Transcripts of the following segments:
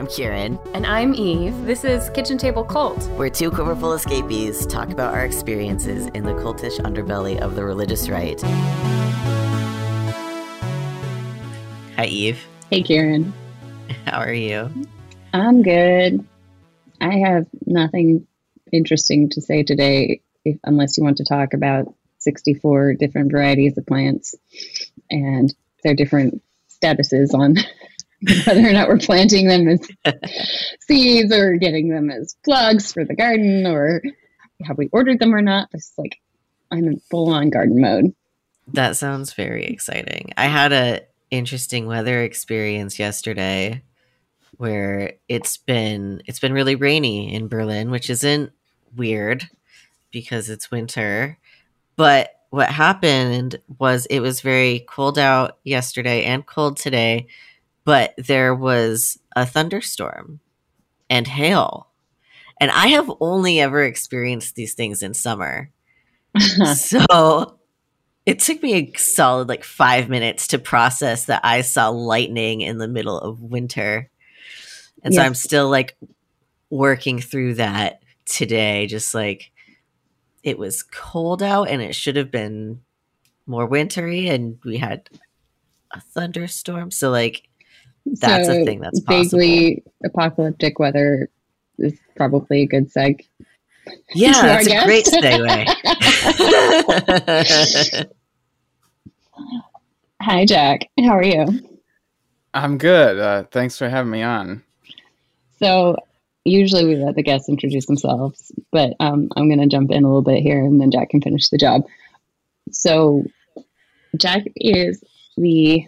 I'm Kieran. And I'm Eve. This is Kitchen Table Cult. We're two quiverful escapees talk about our experiences in the cultish underbelly of the religious right. Hi, Eve. Hey, Kieran. How are you? I'm good. I have nothing interesting to say today, if, unless you want to talk about 64 different varieties of plants and their different statuses on whether or not we're planting them as seeds or getting them as plugs for the garden or have we ordered them or not. It's like I'm in full on garden mode. That sounds very exciting. I had a interesting weather experience yesterday where it's been it's been really rainy in Berlin, which isn't weird because it's winter. But what happened was it was very cold out yesterday and cold today but there was a thunderstorm and hail. And I have only ever experienced these things in summer. so it took me a solid like five minutes to process that I saw lightning in the middle of winter. And yes. so I'm still like working through that today. Just like it was cold out and it should have been more wintry and we had a thunderstorm. So like that's so a thing that's possible. Vaguely apocalyptic weather is probably a good seg. Yeah, that's a great segue. Hi, Jack. How are you? I'm good. Uh, thanks for having me on. So, usually we let the guests introduce themselves, but um, I'm going to jump in a little bit here and then Jack can finish the job. So, Jack is the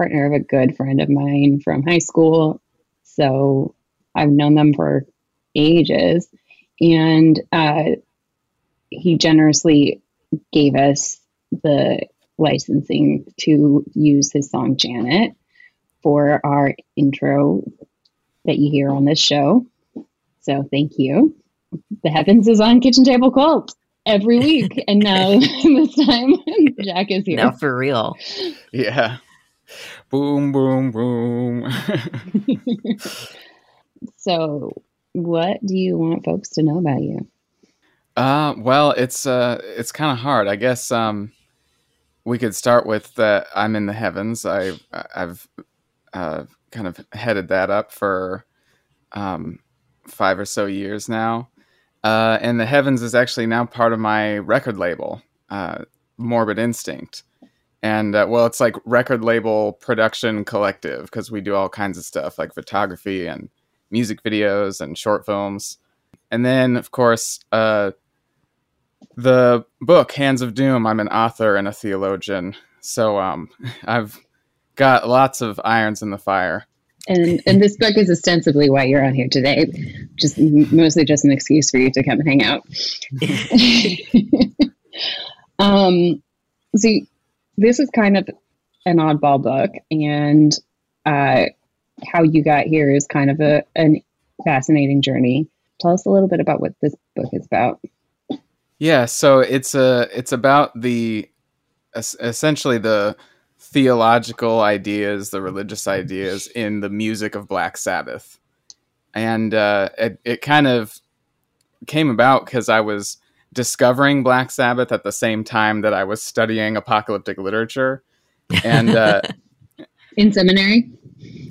partner of a good friend of mine from high school. So I've known them for ages. And uh, he generously gave us the licensing to use his song Janet for our intro that you hear on this show. So thank you. The Heavens is on Kitchen Table Cult every week. and now this time Jack is here. Now for real. Yeah boom, boom, boom. so, what do you want folks to know about you? Uh, well, it's uh, it's kind of hard. I guess um, we could start with that. I'm in the heavens. I I've uh, kind of headed that up for um, five or so years now. Uh, and the heavens is actually now part of my record label, uh, Morbid Instinct and uh, well it's like record label production collective because we do all kinds of stuff like photography and music videos and short films. And then of course uh, the book hands of doom i'm an author and a theologian. So um, i've got lots of irons in the fire. And and this book is ostensibly why you're on here today. Just mostly just an excuse for you to come and hang out. Um so this is kind of an oddball book, and uh, how you got here is kind of a an fascinating journey. Tell us a little bit about what this book is about. Yeah, so it's a it's about the essentially the theological ideas, the religious ideas in the music of Black Sabbath, and uh, it it kind of came about because I was discovering Black Sabbath at the same time that I was studying apocalyptic literature. And uh, in seminary?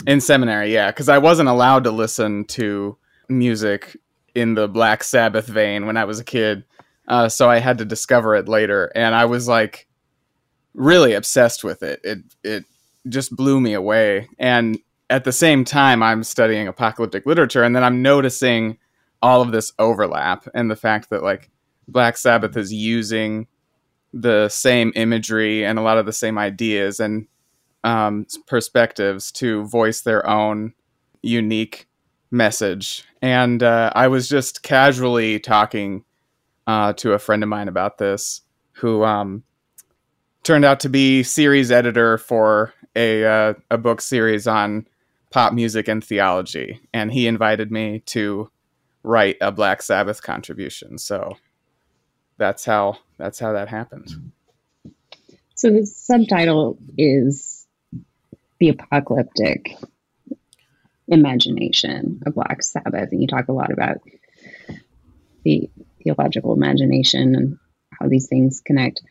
In seminary, yeah, because I wasn't allowed to listen to music in the Black Sabbath vein when I was a kid. Uh, so I had to discover it later, and I was like really obsessed with it. It it just blew me away. And at the same time, I'm studying apocalyptic literature, and then I'm noticing all of this overlap and the fact that like Black Sabbath is using the same imagery and a lot of the same ideas and um, perspectives to voice their own unique message. And uh, I was just casually talking uh, to a friend of mine about this, who um, turned out to be series editor for a uh, a book series on pop music and theology, and he invited me to write a Black Sabbath contribution. So that's how that's how that happened. So the subtitle is the apocalyptic imagination of Black Sabbath, and you talk a lot about the theological imagination and how these things connect.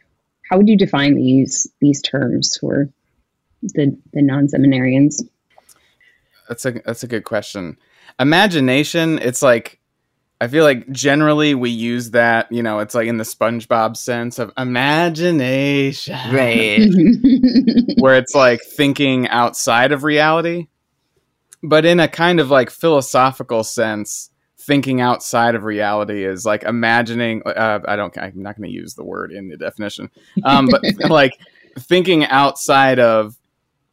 How would you define these these terms for the the non seminarians? That's a that's a good question. Imagination, it's like I feel like generally we use that, you know, it's like in the SpongeBob sense of imagination. Right. where it's like thinking outside of reality. But in a kind of like philosophical sense, thinking outside of reality is like imagining uh, I don't I'm not going to use the word in the definition. Um, but like thinking outside of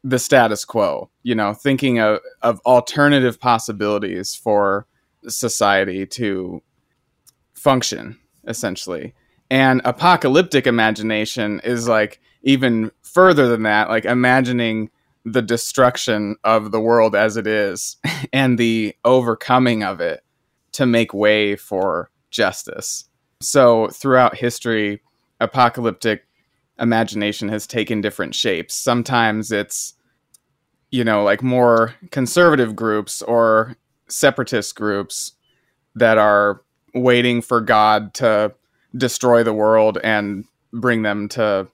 the status quo, you know, thinking of, of alternative possibilities for society to function essentially. And apocalyptic imagination is like even further than that like imagining the destruction of the world as it is and the overcoming of it to make way for justice. So throughout history apocalyptic imagination has taken different shapes. Sometimes it's you know like more conservative groups or separatist groups that are waiting for God to destroy the world and bring them to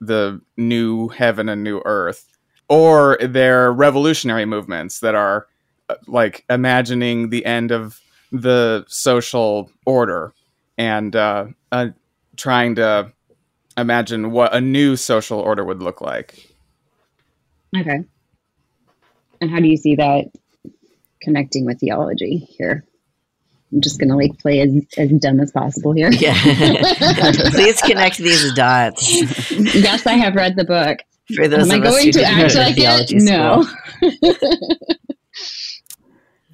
the new heaven and new earth. Or they're revolutionary movements that are uh, like imagining the end of the social order and uh, uh, trying to imagine what a new social order would look like. Okay. And how do you see that connecting with theology here. I'm just gonna like play as, as dumb as possible here. Yeah. Please connect these dots. yes, I have read the book. For those Am I going to act like it? No.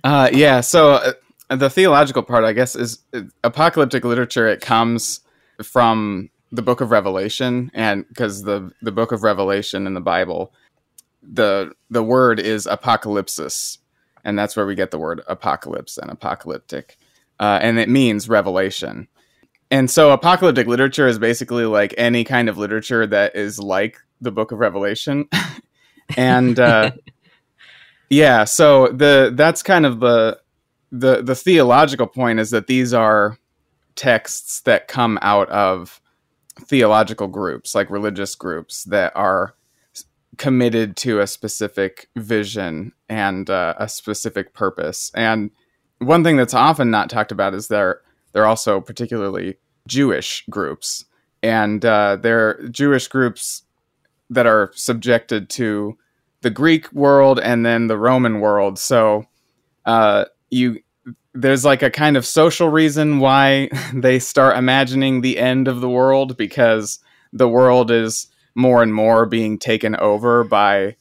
uh, yeah. So uh, the theological part, I guess, is uh, apocalyptic literature. It comes from the Book of Revelation, and because the the Book of Revelation in the Bible, the the word is apocalypsis, and that's where we get the word apocalypse and apocalyptic, uh, and it means revelation. And so, apocalyptic literature is basically like any kind of literature that is like the Book of Revelation, and uh, yeah, so the that's kind of the the the theological point is that these are texts that come out of theological groups, like religious groups that are committed to a specific vision and uh, a specific purpose. And one thing that's often not talked about is they're they're also particularly Jewish groups, and uh, they're Jewish groups that are subjected to the Greek world and then the Roman world. So uh, you there's like a kind of social reason why they start imagining the end of the world because the world is more and more being taken over by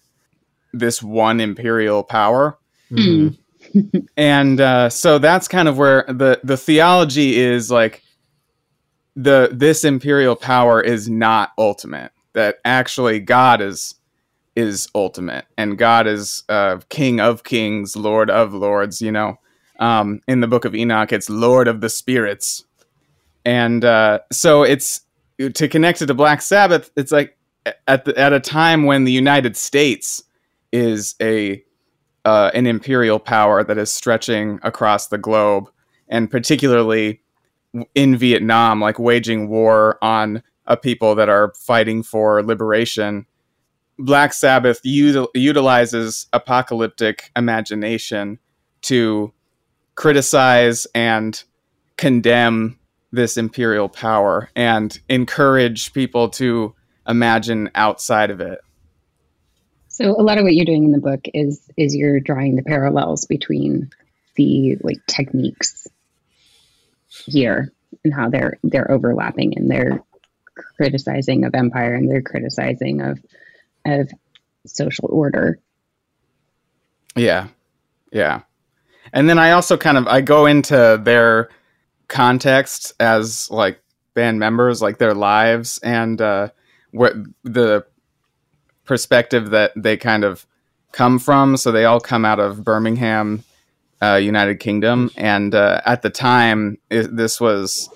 this one imperial power. Mm-hmm. and uh, so that's kind of where the the theology is like the this imperial power is not ultimate. That actually God is is ultimate, and God is uh, King of Kings, Lord of Lords. You know, um, in the Book of Enoch, it's Lord of the Spirits, and uh, so it's to connect it to Black Sabbath. It's like at the, at a time when the United States is a uh, an imperial power that is stretching across the globe, and particularly in Vietnam, like waging war on a people that are fighting for liberation. Black Sabbath util- utilizes apocalyptic imagination to criticize and condemn this imperial power and encourage people to imagine outside of it. So a lot of what you're doing in the book is is you're drawing the parallels between the like techniques here and how they're they're overlapping and they're criticizing of empire and they're criticizing of of social order. Yeah. Yeah. And then I also kind of I go into their context as like band members, like their lives and uh what the perspective that they kind of come from. So they all come out of Birmingham, uh, United Kingdom, and uh, at the time, it, this was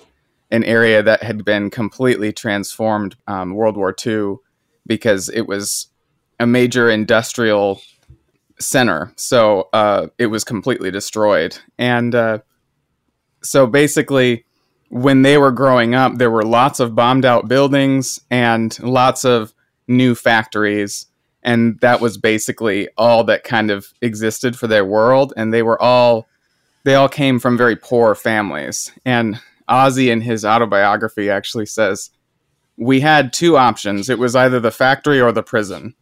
an area that had been completely transformed um, World War II because it was a major industrial center. So uh, it was completely destroyed. And uh, so basically, when they were growing up, there were lots of bombed out buildings and lots of new factories. And that was basically all that kind of existed for their world. And they were all, they all came from very poor families. And Ozzy, in his autobiography, actually says, We had two options. It was either the factory or the prison.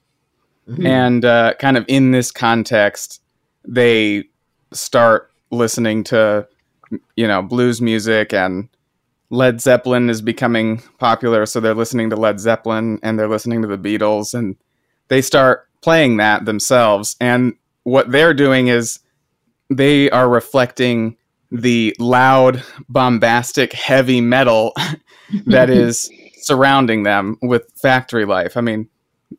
Mm-hmm. And uh, kind of in this context, they start listening to, you know, blues music and Led Zeppelin is becoming popular. So they're listening to Led Zeppelin and they're listening to the Beatles and they start playing that themselves. And what they're doing is they are reflecting the loud, bombastic, heavy metal that is surrounding them with factory life. I mean,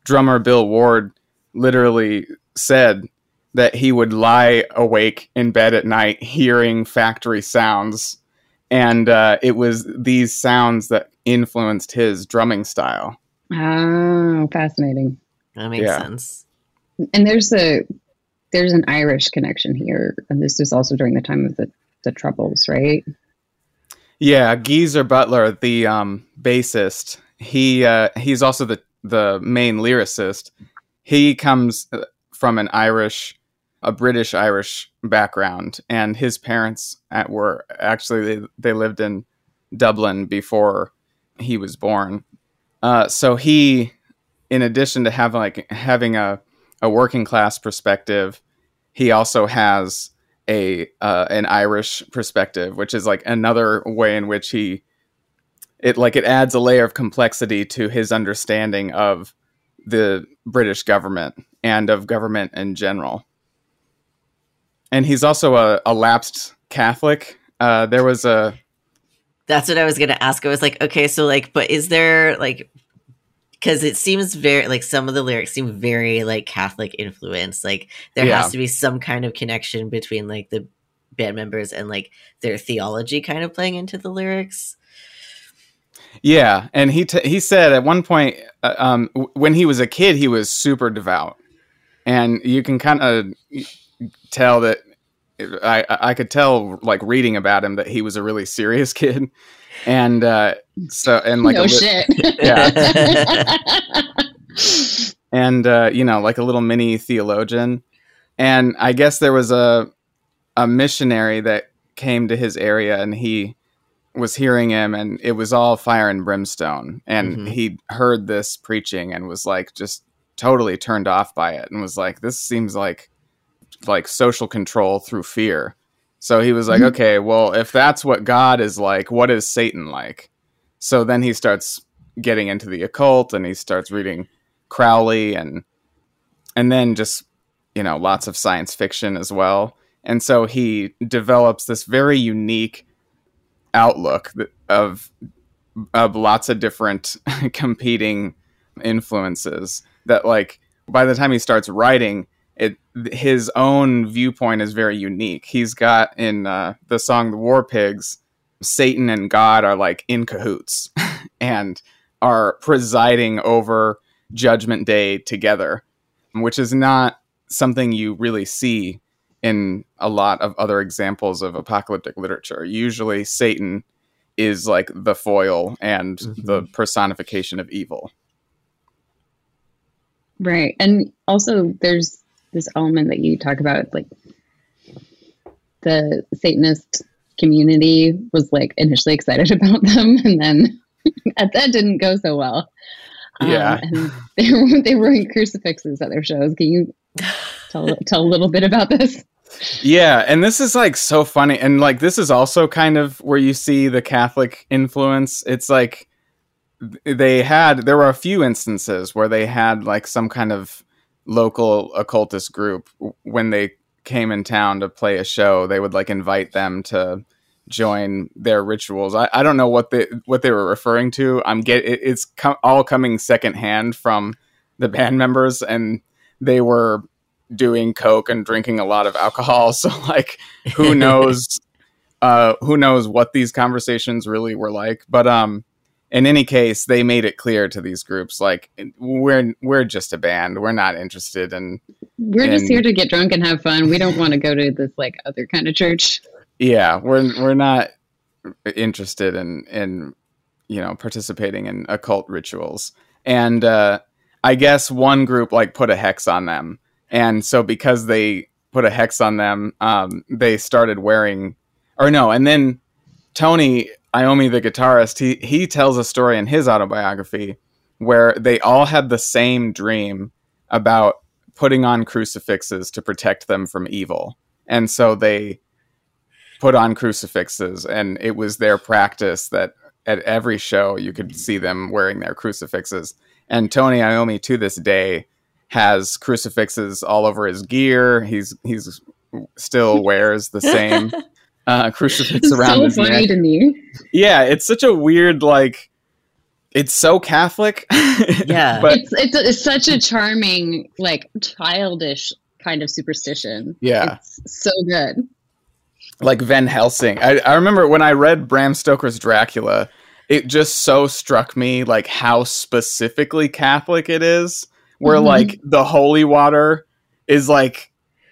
drummer Bill Ward literally said that he would lie awake in bed at night hearing factory sounds. And uh, it was these sounds that influenced his drumming style. Oh, fascinating. That makes yeah. sense. And there's a there's an Irish connection here, and this was also during the time of the the Troubles, right? Yeah, Geezer Butler, the um, bassist, he uh, he's also the the main lyricist. He comes uh, from an Irish, a British Irish background, and his parents at, were actually they, they lived in Dublin before he was born. Uh, so he, in addition to having like having a a working class perspective, he also has a uh, an Irish perspective, which is like another way in which he it like it adds a layer of complexity to his understanding of the British government and of government in general. And he's also a, a lapsed Catholic. Uh, there was a. That's what I was going to ask. I was like, okay, so like, but is there like because it seems very like some of the lyrics seem very like Catholic influence. Like there yeah. has to be some kind of connection between like the band members and like their theology kind of playing into the lyrics. Yeah, and he t- he said at one point uh, um, w- when he was a kid he was super devout, and you can kind of tell that I I could tell like reading about him that he was a really serious kid, and uh, so and like no li- shit, yeah, and uh, you know like a little mini theologian, and I guess there was a a missionary that came to his area and he was hearing him and it was all fire and brimstone. And mm-hmm. he heard this preaching and was like just totally turned off by it and was like this seems like like social control through fear so he was like, mm-hmm. okay, well, if that's what God is like, what is Satan like? So then he starts getting into the occult and he starts reading Crowley and and then just you know lots of science fiction as well. And so he develops this very unique outlook of of lots of different competing influences that like by the time he starts writing it his own viewpoint is very unique. He's got in uh, the song "The War Pigs," Satan and God are like in cahoots and are presiding over Judgment Day together, which is not something you really see in a lot of other examples of apocalyptic literature. Usually, Satan is like the foil and mm-hmm. the personification of evil. Right. And also, there's this element that you talk about, like the Satanist community was like initially excited about them, and then that didn't go so well. Yeah, um, they were they were in crucifixes at their shows. Can you tell tell a little bit about this? Yeah, and this is like so funny, and like this is also kind of where you see the Catholic influence. It's like they had there were a few instances where they had like some kind of local occultist group when they came in town to play a show they would like invite them to join their rituals. I, I don't know what they what they were referring to. I'm get it, it's com- all coming secondhand from the band members and they were doing coke and drinking a lot of alcohol. So like who knows uh who knows what these conversations really were like. But um in any case, they made it clear to these groups like we're we're just a band. We're not interested in. We're And- just here to get drunk and have fun. We don't want to go to this like other kind of church. Yeah, we're we're not interested in in you know participating in occult rituals. And uh, I guess one group like put a hex on them, and so because they put a hex on them, um, they started wearing, or no, and then Tony Iommi, the guitarist, he he tells a story in his autobiography where they all had the same dream about putting on crucifixes to protect them from evil, and so they put on crucifixes, and it was their practice that at every show you could see them wearing their crucifixes. And Tony Iommi to this day has crucifixes all over his gear. He's he's still wears the same uh, crucifix It's around so his funny neck. to me. Yeah, it's such a weird like. It's so Catholic. Yeah. but it's, it's it's such a charming, like childish kind of superstition. Yeah. it's so good. like Van Helsing. I, I remember when I read Bram Stoker's Dracula, it just so struck me like how specifically Catholic it is, where Mhm. like the holy water is like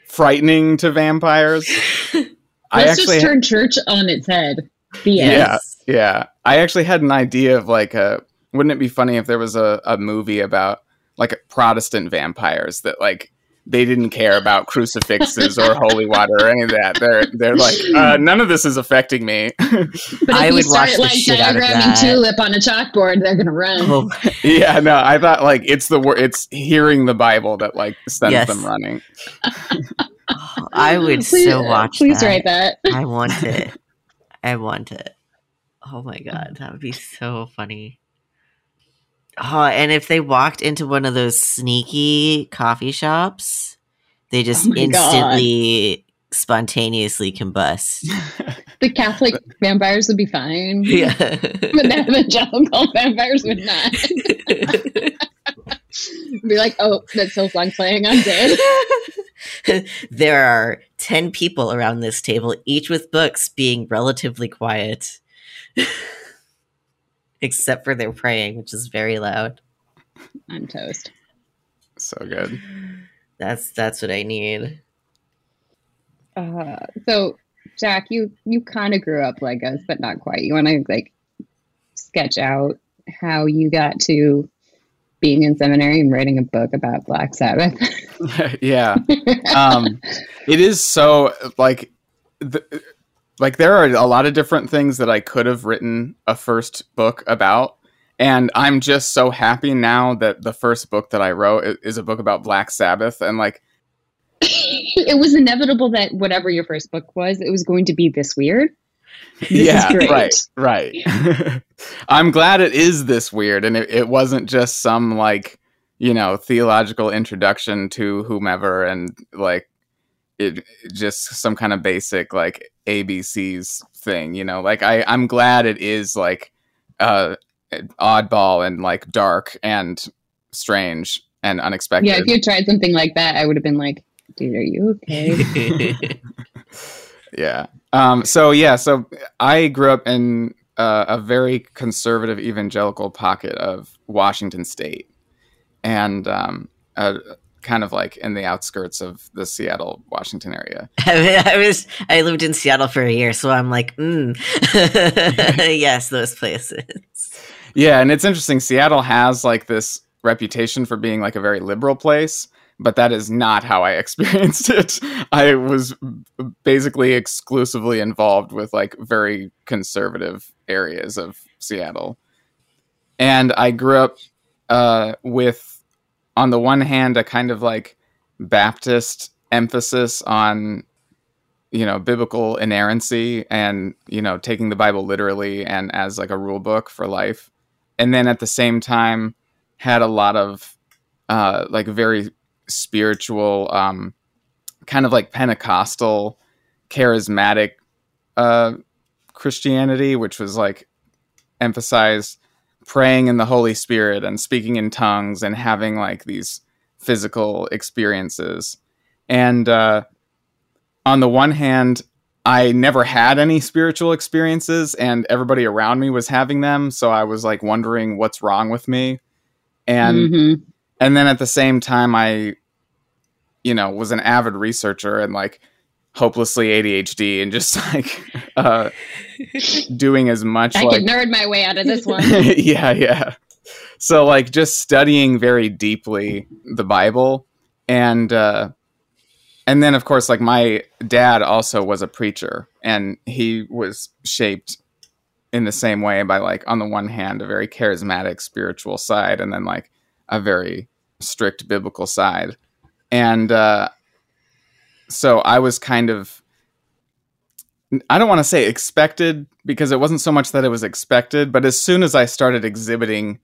frightening to vampires. I Let's actually just turn church on its head. The Yeah. Yeah. I actually had an idea of like a wouldn't it be funny if there was a, a movie about like Protestant vampires that like they didn't care about crucifixes or holy water or any of that. They're they're like, uh, none of this is affecting me. But I if you would start watch like shit diagramming tulip on a chalkboard, they're gonna run. Oh, yeah, no, I thought like it's the wor- it's hearing the Bible that like sends Yes. them running. Oh, I would please, so watch Please that. write that. I want it. I want it. Oh my god, that would be so funny. Oh, and if they walked into one of those sneaky coffee shops, they oh just Oh my God. instantly spontaneously combust. The Catholic vampires would be fine. yeah. But the evangelical vampires would not. be like, oh, that soul song playing, I'm dead. there are 10 people around this table, each with books being relatively quiet. Except for their praying, which is very loud. I'm toast. so good. That's that's what I need. Uh, so, Jack, you you kind of grew up like us, but not quite. You want to like sketch out how you got to being in seminary and writing a book about Black Sabbath? yeah. um, it is so like the, like there are a lot of different things that I could have written a first book about and I'm just so happy now that the first book that I wrote is a book about Black Sabbath and like it was inevitable that whatever your first book was, it was going to be this weird. This yeah great. right right I'm glad it is this weird and it, it wasn't just some like you know theological introduction to whomever and like it just some kind of basic like ABCs thing, you know. Like I I'm glad it is like uh oddball and like dark and strange and unexpected. Yeah, if you had tried something like that, I would have been like, dude, are you okay? yeah. Um so yeah, so I grew up in uh, a very conservative evangelical pocket of Washington state and um uh, kind of like in the outskirts of the Seattle, Washington area. I, I was I lived in Seattle for a year, so I'm like, mm. yes, those places. Yeah, and it's interesting. Seattle has like this reputation for being like a very liberal place, but that is not how I experienced it. I was basically exclusively involved with like very conservative areas of Seattle. And I grew up uh, with, on the one hand, a kind of like Baptist emphasis on, you know, biblical inerrancy and, you know, taking the Bible literally and as like a rule book for life and then at the same time had a lot of uh, like very spiritual, um, kind of like Pentecostal, charismatic uh, Christianity, which was like emphasized praying in the Holy Spirit and speaking in tongues and having like these physical experiences. And uh, on the one hand, I never had any spiritual experiences and everybody around me was having them, so I was like wondering what's wrong with me. And Mhm. and then at the same time I you know, was an avid researcher and like hopelessly ADHD and just like uh doing as much I like could nerd my way out of this one. yeah, yeah. So like just studying very deeply the Bible and uh and then of course like my dad also was a preacher and he was shaped in the same way by like on the one hand a very charismatic spiritual side and then like a very strict biblical side. And uh so I was kind of I don't want to say expected because it wasn't so much that it was expected, but as soon as I started exhibiting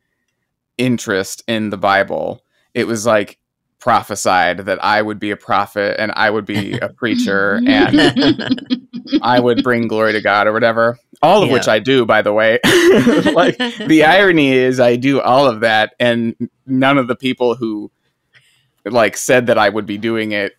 interest in the Bible, it was like prophesied that I would be a prophet and I would be a preacher and I would bring glory to God or whatever. All of which I do, by the way. like the irony is I do all of that and none of the people who like said that I would be doing it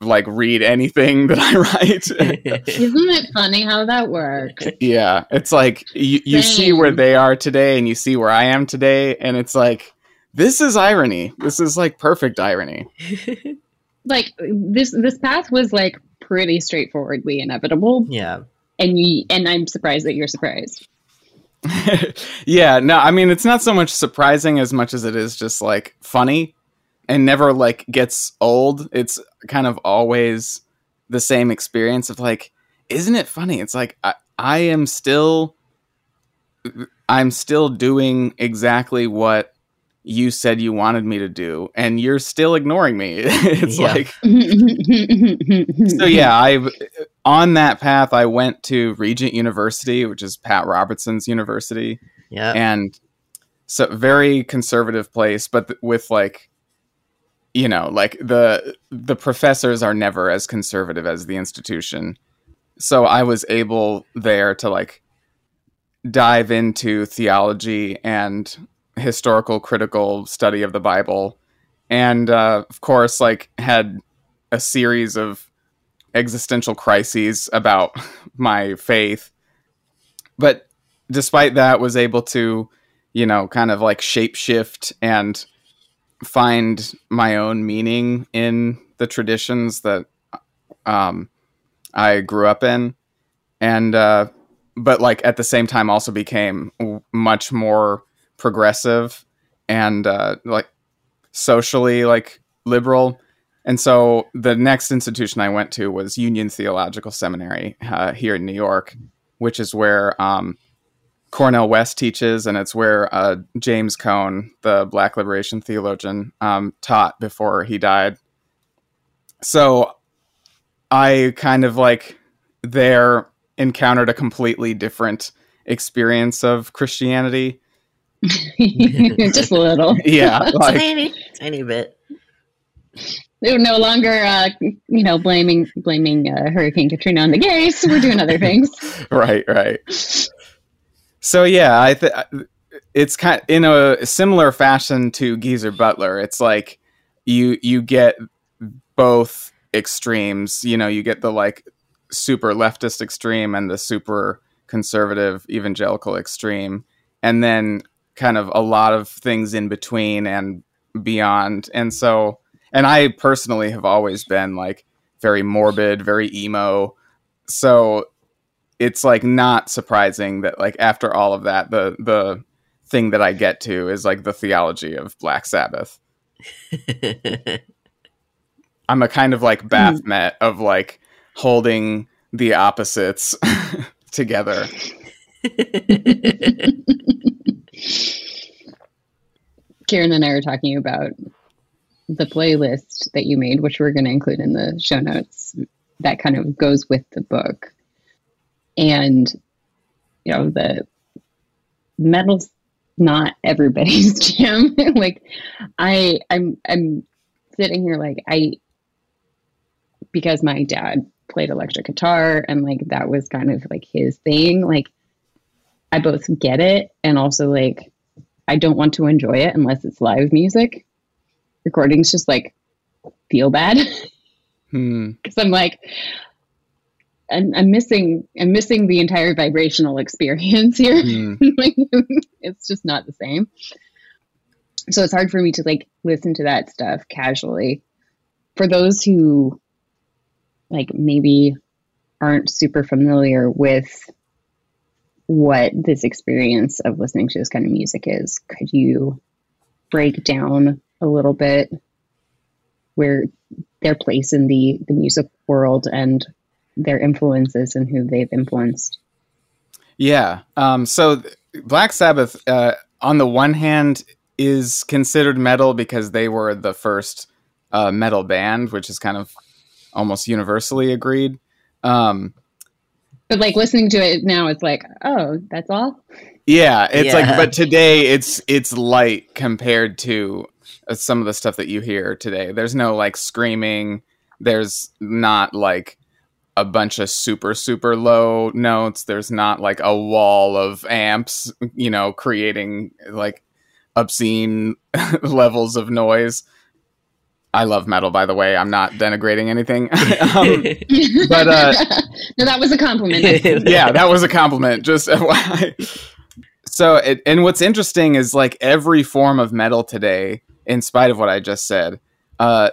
like read anything that I write. Isn't it funny how that works? Yeah, it's like you, you see where they are today and you see where I am today, and it's like this is irony. This is like perfect irony. Like this this path was like pretty straightforwardly inevitable, yeah. and you and I'm surprised that you're surprised. yeah, no, I mean it's not so much surprising as much as it is just like funny and never like gets old. It's kind of always the same experience of like, isn't it funny? It's like I, I am still I'm still doing exactly what you said you wanted me to do and you're still ignoring me. it's Yeah. like so yeah, I on that path I went to Regent University, which is Pat Robertson's university, Yeah. and so very conservative place, but th- with like you know, like the the professors are never as conservative as the institution. So I was able there to like dive into theology and historical critical study of the Bible and uh, of course like had a series of existential crises about my faith but despite that was able to you know kind of like shapeshift and find my own meaning in the traditions that um, i grew up in. And uh, but like at the same time also became much more progressive and uh, like socially like liberal. And so the next institution I went to was Union Theological Seminary uh, here in New York, which is where um, Cornel West teaches, and it's where uh, James Cone, the Black liberation theologian, um, taught before he died. So I kind of like there encountered a completely different experience of Christianity. Just a little. Yeah, like tiny, tiny bit. They're no longer, uh, you know, blaming blaming uh, Hurricane Katrina on the gays. We're doing other things. right, right. So yeah, I th- it's kind in a similar fashion to Geezer Butler. It's like you you get both extremes. You know, you get the like super leftist extreme and the super conservative evangelical extreme, and then kind of a lot of things in between and beyond. And so, and I personally have always been like very morbid, very emo. So it's like not surprising that like after all of that the the thing that I get to is like the theology of Black Sabbath. I'm a kind of like hmm. Baphomet of like holding the opposites together. Karen and I were talking about the playlist that you made, which we're going to include in the show notes, that kind of goes with the book. And, you know, the metal's not everybody's jam. like, I, I'm, I'm sitting here like, I, because my dad played electric guitar and like that was kind of like his thing, like, I both get it and also like, I don't want to enjoy it unless it's live music. Recordings just like feel bad Hmm. because I'm like, I'm, I'm missing I'm missing the entire vibrational experience here. Mm. like, it's just not the same. So it's hard for me to like listen to that stuff casually. For those who like maybe aren't super familiar with what this experience of listening to this kind of music is, could you break down a little bit where their place in the the music world and their influences and who they've influenced. Yeah. Um, so Black Sabbath, uh, on the one hand, is considered metal because they were the first uh, metal band, which is kind of almost universally agreed. Um, But like listening to it now, it's like, oh, that's all. yeah, it's like, but today it's it's light compared to uh, some of the stuff that you hear today. There's no like screaming. There's not like a bunch of super super low notes. There's not like a wall of amps, you know, creating like obscene levels of noise. I love metal, by the way. I'm not denigrating anything. um, But, uh, no, that was a compliment. yeah, that was a compliment. Just. So, it, and what's interesting is like every form of metal today, in spite of what I just said, uh,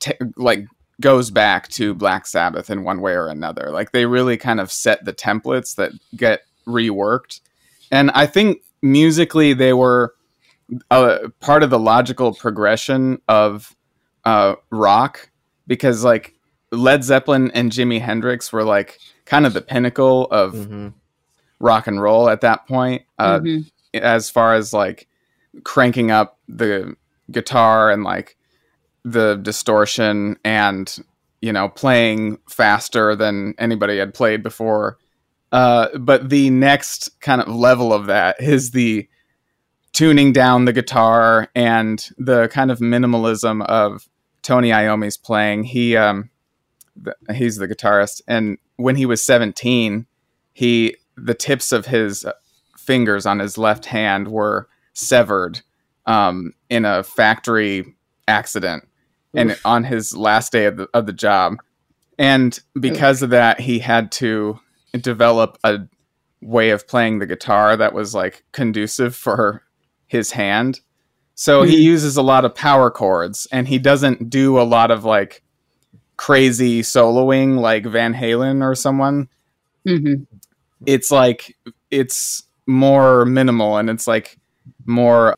t- like goes back to Black Sabbath in one way or another. Like they really kind of set the templates that get reworked, and I think musically they were uh, part of the logical progression of uh, rock because like Led Zeppelin and Jimi Hendrix were like kind of the pinnacle of Mhm. rock and roll at that point uh, Mhm. as far as like cranking up the guitar and like the distortion and you know playing faster than anybody had played before uh, but the next kind of level of that is the tuning down the guitar and the kind of minimalism of Tony Iommi's playing. He um th- he's the guitarist and when he was 17, he the tips of his fingers on his left hand were severed um, in a factory accident and on his last day of the, of the job. And because of that he had to develop a way of playing the guitar that was like conducive for his hand. So he Mhm. uses a lot of power chords and he doesn't do a lot of like crazy soloing like van halen or someone. Mhm. it's like it's more minimal and it's like more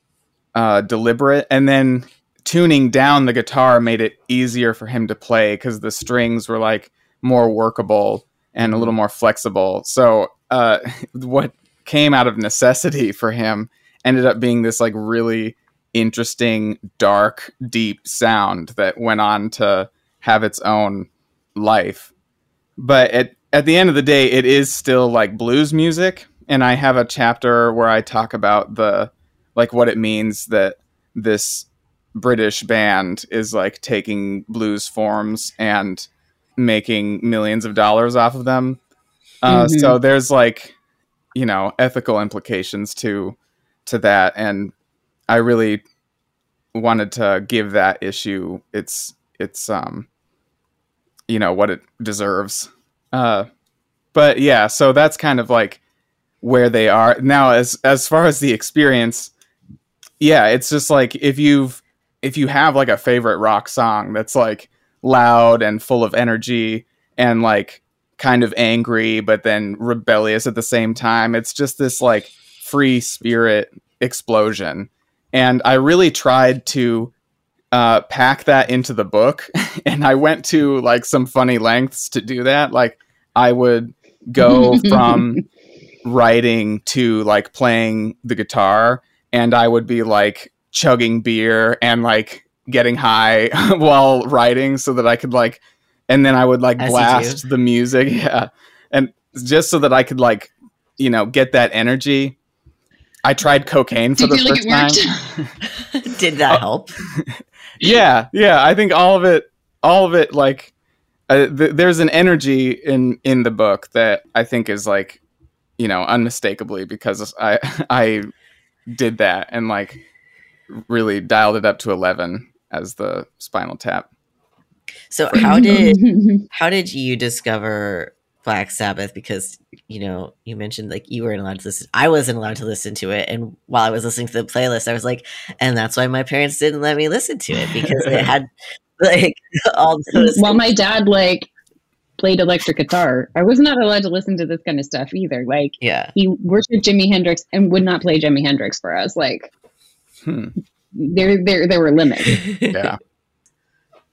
uh, deliberate. And then tuning down the guitar made it easier for him to play because the strings were like more workable and a little more flexible. So uh, what came out of necessity for him ended up being this like really interesting dark deep sound that went on to have its own life. But at at the end of the day, it is still like blues music, and I have a chapter where I talk about the like what it means that this British band is like taking blues forms and making millions of dollars off of them. Uh, Mhm. So there's like you know ethical implications to to that, and I really wanted to give that issue its its um you know what it deserves. Uh, but yeah, so that's kind of like where they are now. As as far as the experience, yeah, it's just like if you've if you have like a favorite rock song that's like loud and full of energy and like kind of angry but then rebellious at the same time, it's just this like free spirit explosion. And I really tried to uh, pack that into the book, and I went to like some funny lengths to do that. Like I would go from writing to like playing the guitar, and I would be like chugging beer and like getting high while writing, so that I could like, and then I would like As blast the music, yeah, and just so that I could like, you know, get that energy. I tried cocaine for Do the you feel like first it time. worked? Did that help? yeah yeah i think all of it all of it like uh, th- there's an energy in in the book that i think is like you know unmistakably because i i did that and like really dialed it up to 11 as the spinal tap So how did how did you discover Black Sabbath because you know you mentioned like you weren't allowed to listen. I wasn't allowed to listen to it, and while I was listening to the playlist, I was like, and that's why my parents didn't let me listen to it because it had like all those. While my dad like played electric guitar, I was not allowed to listen to this kind of stuff either. Like yeah, he worshipped Jimi Hendrix and would not play Jimi Hendrix for us. Like Hmm. there, there, there were limits. Yeah.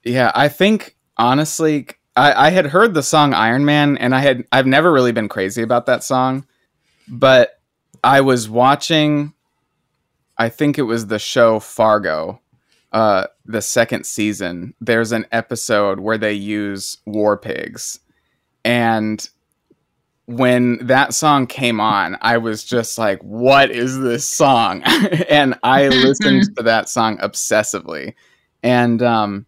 yeah, I think honestly, I, I had heard the song Iron Man, and I had I've never really been crazy about that song, but I was watching. I think it was the show Fargo, uh, the second season. There's an episode where they use war pigs, and when that song came on, I was just like, "What is this song?" and I listened to that song obsessively, and um,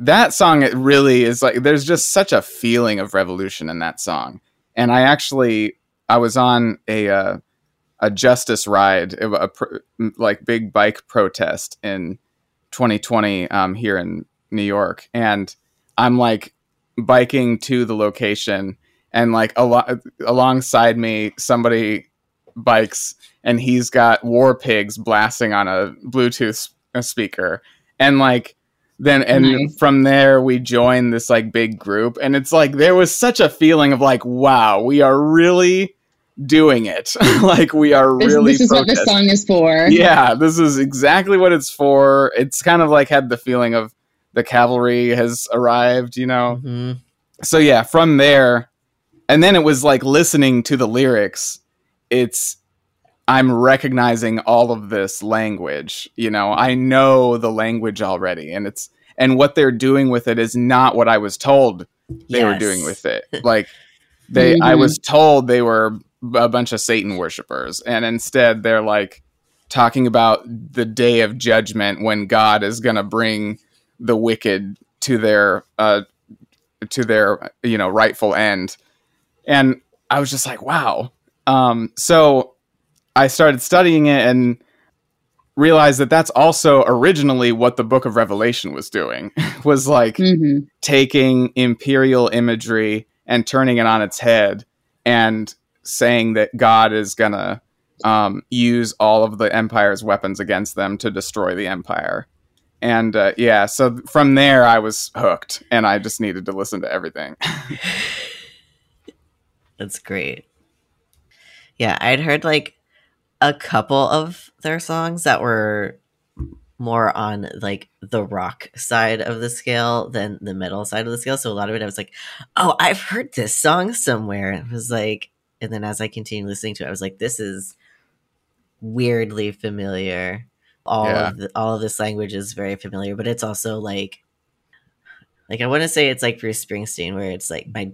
that song it really is like there's just such a feeling of revolution in that song. And I actually I was on a uh, a justice ride, a, a pro, like big bike protest in 2020 um, here in New York, and I'm like biking to the location and like al- alongside me somebody bikes and he's got war pigs blasting on a bluetooth speaker and like then and nice. from there we joined this like big group and it's like there was such a feeling of like wow we are really doing it like we are this, really this is protesting. what the song is for yeah this is exactly what it's for it's kind of like had the feeling of the cavalry has arrived you know mm-hmm. so yeah from there and then it was like listening to the lyrics it's i'm recognizing all of this language you know i know the language already and it's and what they're doing with it is not what i was told they Yes. were doing with it like they i Mhm. was told they were a bunch of satan worshippers and instead they're like talking about the day of judgment when god is going to bring the wicked to their uh to their you know rightful end and I was just like, wow. Um, so I started studying it and realized that that's also originally what the Book of Revelation was doing. was like hmm taking imperial imagery and turning it on its head and saying that God is gonna um, use all of the empire's weapons against them to destroy the empire. And uh, yeah, so from there I was hooked, and I just needed to listen to everything. That's great. Yeah, I'd heard like a couple of their songs that were more on like the rock side of the scale than the metal side of the scale. So a lot of it I was like, "Oh, I've heard this song somewhere." It was like and then as I continued listening to it, I was like, "This is weirdly familiar." All Yeah. of the, all of this language is very familiar, but it's also like like I want to say it's like Bruce Springsteen where it's like my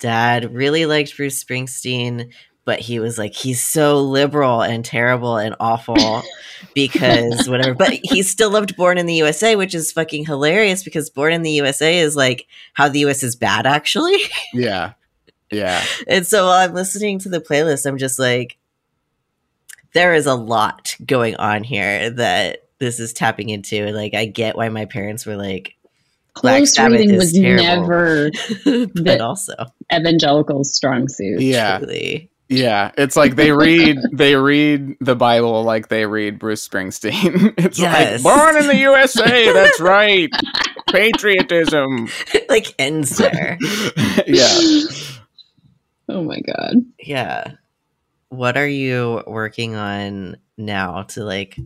dad really liked Bruce Springsteen, but he was like, he's so liberal and terrible and awful because whatever. But he still loved Born in the USA, which is fucking hilarious because Born in the USA is like how the US is bad, actually. yeah, yeah. and so while I'm listening to the playlist, I'm just like, there is a lot going on here that this is tapping into. And like, I get why my parents were like, Black Close Sabbath reading was terrible. never but also, evangelical strong suit. Yeah. truly. Yeah, it's like they read they read the Bible like they read Bruce Springsteen. It's Yes. like born in the USA, that's right. Patriotism. like ends there. yeah. Oh my god. yeah. What are you working on now to like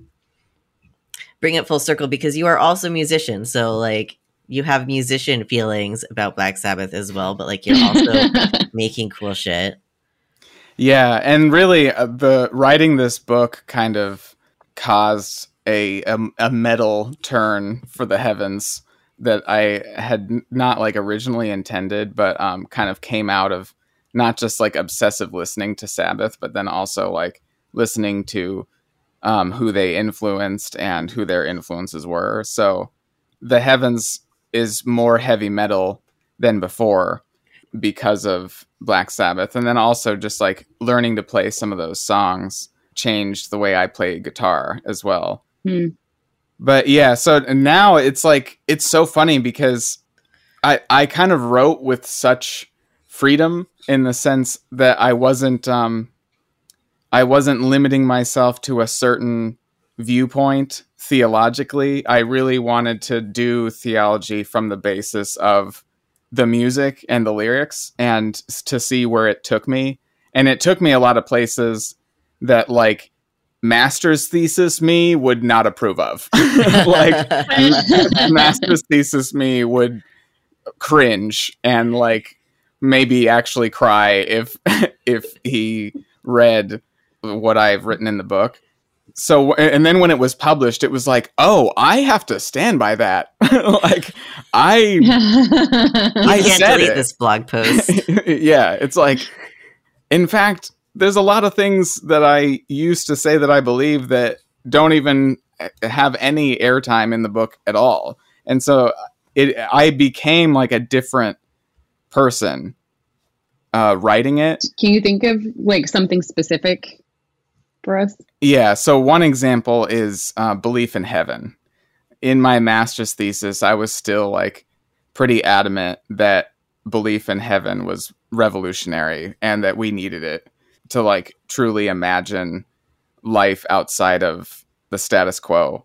bring it full circle? Because you are also a musician, so like you have musician feelings about Black Sabbath as well, but like you're also making cool shit. Yeah, and really uh, the writing this book kind of caused a, a a metal turn for the heavens that I had not like originally intended, but um kind of came out of not just like obsessive listening to Sabbath, but then also like listening to um, who they influenced and who their influences were. So the heavens is more heavy metal than before because of Black Sabbath. And then also just like learning to play some of those songs changed the way I play guitar as well. Hmm. But yeah, so now it's like it's so funny because I I kind of wrote with such freedom in the sense that I wasn't um, I wasn't limiting myself to a certain viewpoint theologically. I really wanted to do theology from the basis of the music and the lyrics and to see where it took me. And it took me a lot of places that like master's thesis me would not approve of. like master's thesis me would cringe and like maybe actually cry if if he read what I've written in the book. So and then when it was published, it was like, oh, I have to stand by that. like I I can't said delete it. this blog post. yeah, it's like in fact, there's a lot of things that I used to say that I believe that don't even have any airtime in the book at all. And so it I became like a different person uh writing it Can you think of like something specific for us? Yeah. So one example is uh, belief in heaven. In my master's thesis, I was still like pretty adamant that belief in heaven was revolutionary and that we needed it to like truly imagine life outside of the status quo.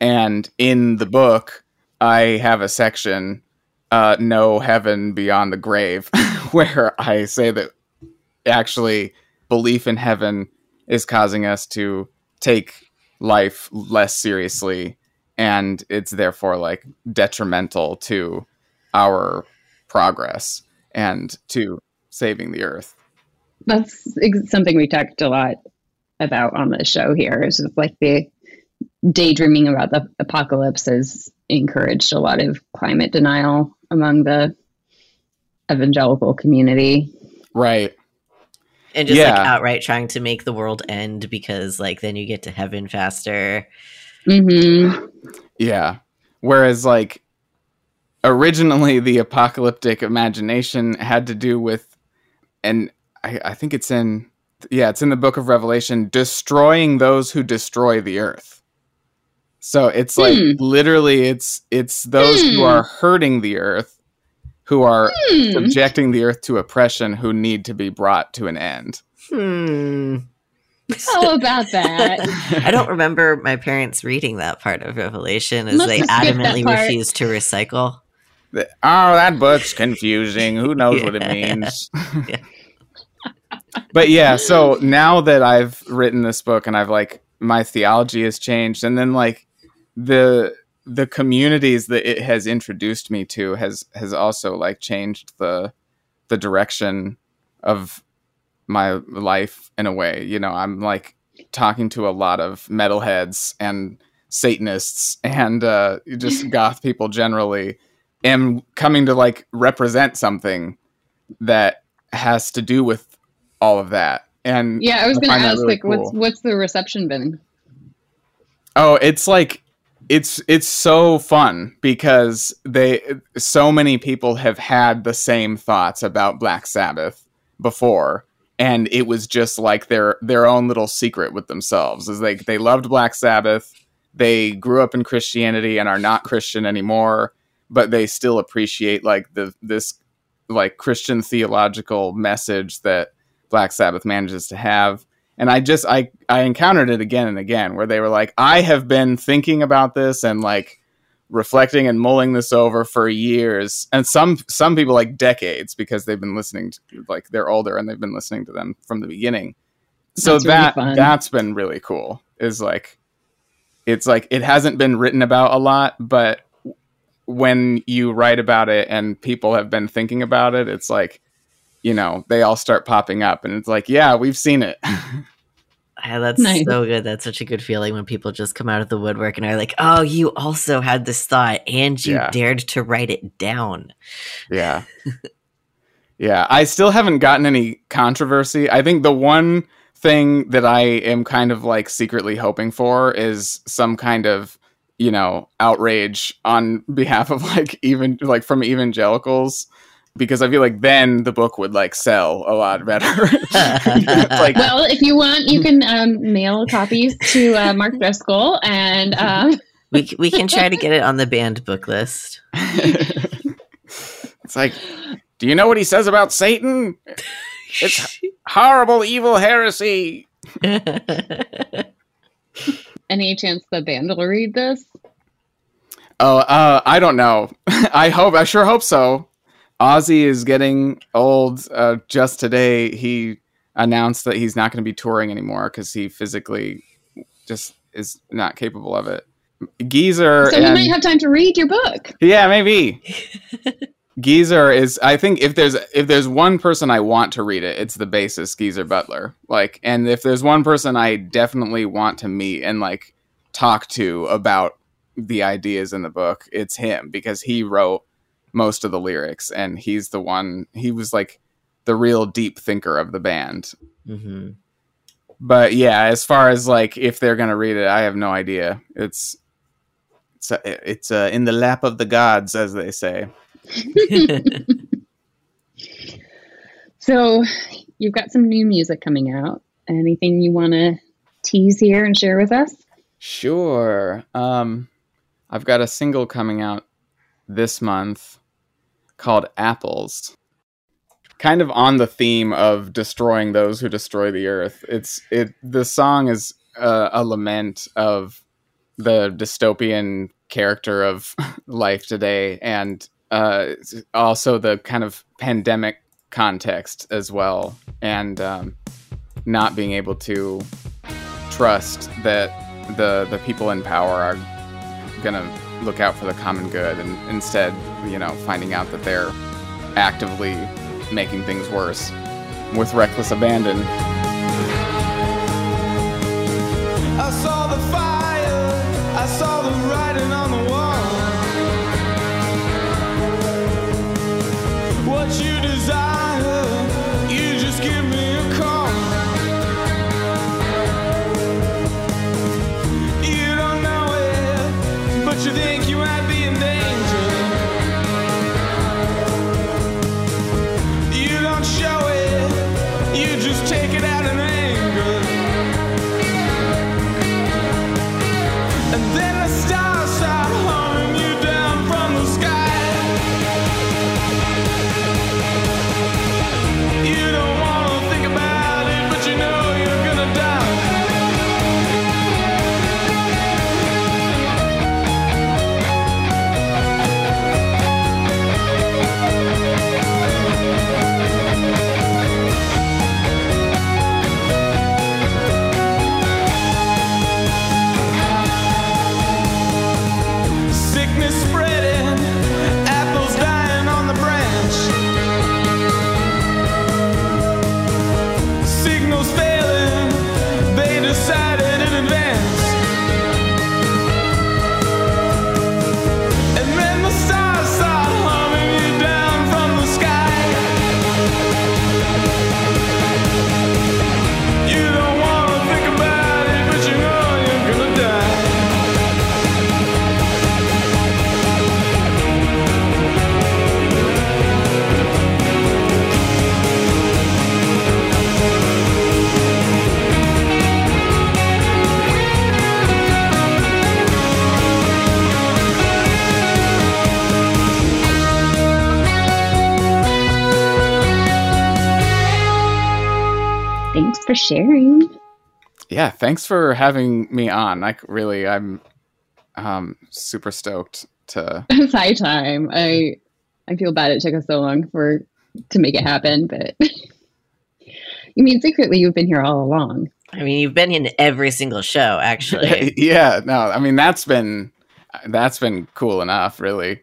And in the book, I have a section, uh, No Heaven Beyond the Grave, where I say that actually belief in heaven is causing us to take life less seriously and it's therefore like detrimental to our progress and to saving the earth That's something we talked a lot about on the show here. Is like the daydreaming about the apocalypse has encouraged a lot of climate denial among the evangelical community. right and just like outright trying to make the world end because like then you get to heaven faster. hmm yeah whereas like originally the apocalyptic imagination had to do with and I, I think it's in yeah it's in the book of revelation destroying those who destroy the earth so it's like Hmm. literally it's it's those who Hmm. are hurting the earth who are Hmm. subjecting the earth to oppression who need to be brought to an end Hmm. How about that? I don't remember my parents reading that part of Revelation as Must they have skipped that adamantly part. refuse to recycle. The- oh that book's confusing who knows what it means Yeah. but yeah so now that i've written this book and i've like my theology has changed and then like the the communities that it has introduced me to has has also like changed the the direction of my life in a way you know? I'm like talking to a lot of metalheads and satanists and uh just goth people generally am coming to like represent something that has to do with all of that. And Yeah, I was I going to ask, really like, what's what's the reception been? Oh, it's like it's it's so fun because they so many people have had the same thoughts about Black Sabbath before and it was just like their their own little secret with themselves. Is like they loved Black Sabbath they grew up in Christianity and are not Christian anymore but they still appreciate like the this like Christian theological message that Black Sabbath manages to have and I just I I encountered it again and again where they were like I have been thinking about this and like reflecting and mulling this over for years. And some some people like decades because they've been listening to like they're older and they've been listening to them from the beginning. So That's that that's been really cool. Is like it's like it hasn't been written about a lot but when you write about it and people have been thinking about it it's like you know they all start popping up and it's like yeah we've seen it Ah, that's Nice. so good. That's such a good feeling when people just come out of the woodwork and are like, "Oh, you also had this thought, and you Yeah. dared to write it down." Yeah. yeah. I still haven't gotten any controversy. I think the one thing that I am kind of like secretly hoping for is some kind of, you know, outrage on behalf of like even like from evangelicals because I feel like then the book would like sell a lot better. Like Well, if you want, you can um, mail copies to uh, Mark Driscoll, and um, We we can try to get it on the banned book list. it's like, do Do you know what he says about Satan? It's horrible, evil heresy. Any chance the band will read this? Oh, uh, I don't know. I hope. I sure hope so. Ozzy is getting old. Uh, just today, he announced that he's not going to be touring anymore because he physically just is not capable of it. Geezer. So you and- might have time to read your book. yeah, maybe. Geezer is I think if there's if there's one person I want to read it, it's the bassist Geezer Butler. Like and if there's one person I definitely want to meet and like talk to about the ideas in the book, it's him because he wrote most of the lyrics and he's the one he was like the real deep thinker of the band. hmm But yeah, as far as like if they're going to read it, I have no idea. It's it's uh, it's uh, in the lap of the gods as they say. So you've got some new music coming out. Anything you want to tease here and share with us? Sure. Um, I've got a single coming out this month called Apples. Kind of on the theme of destroying those who destroy the earth. It's it. The song is uh, a lament of the dystopian character of life today, and uh, also the kind of pandemic context as well, and um, not being able to trust that the the people in power are gonna look out for the common good and instead you know finding out that they're actively making things worse with reckless abandon. I saw the fire, I saw the writing for sharing. yeah thanks for having me on like really i'm um super stoked to It's high time. I I feel bad it took us so long for to make it happen, but you mean secretly you've been here all along. I mean, you've been in every single show, actually. yeah no i mean that's been that's been cool enough really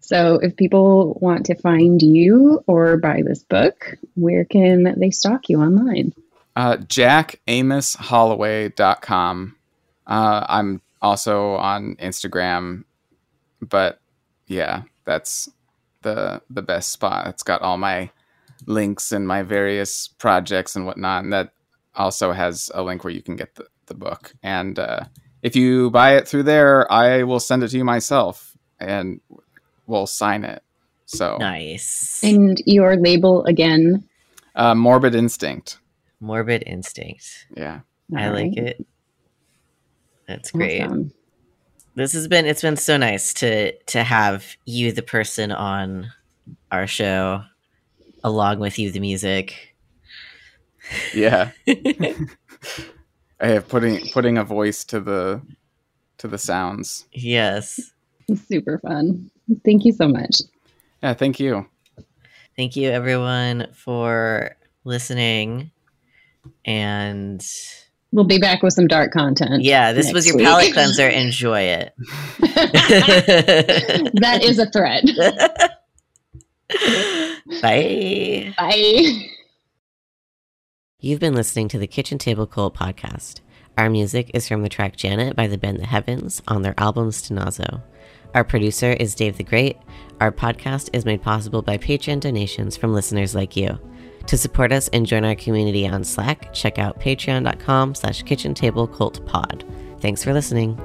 So if people want to find you or buy this book, where can they stalk you online? Uh, JackAmosHolloway.com. Uh, I'm also on Instagram, but yeah, that's the the best spot. It's got all my links and my various projects and whatnot. And that also has a link where you can get the, the book. And uh, if you buy it through there, I will send it to you myself and we'll sign it. So, nice. And your label again. uh, Morbid Instinct. Morbid Instinct. Yeah. I All like it. That's great. Awesome. This has been it's been so nice to to have you the person on our show along with you the music. Yeah. I have putting putting a voice to the to the sounds. yes. It's super fun. Thank you so much. Yeah, thank you. Thank you everyone for listening. And We'll be back with some dark content. yeah, this was your week. palate cleanser. Enjoy it. that is a threat. Bye. Bye. You've been listening to the Kitchen Table Cult podcast. Our music is from the track Janet by the band The Heavens on their album Stenazo. Our producer is Dave the Great. Our podcast is made possible by Patreon donations from listeners like you. To support us and join our community on Slack, check out patreon.com slash kitchen table cult pod. Thanks for listening.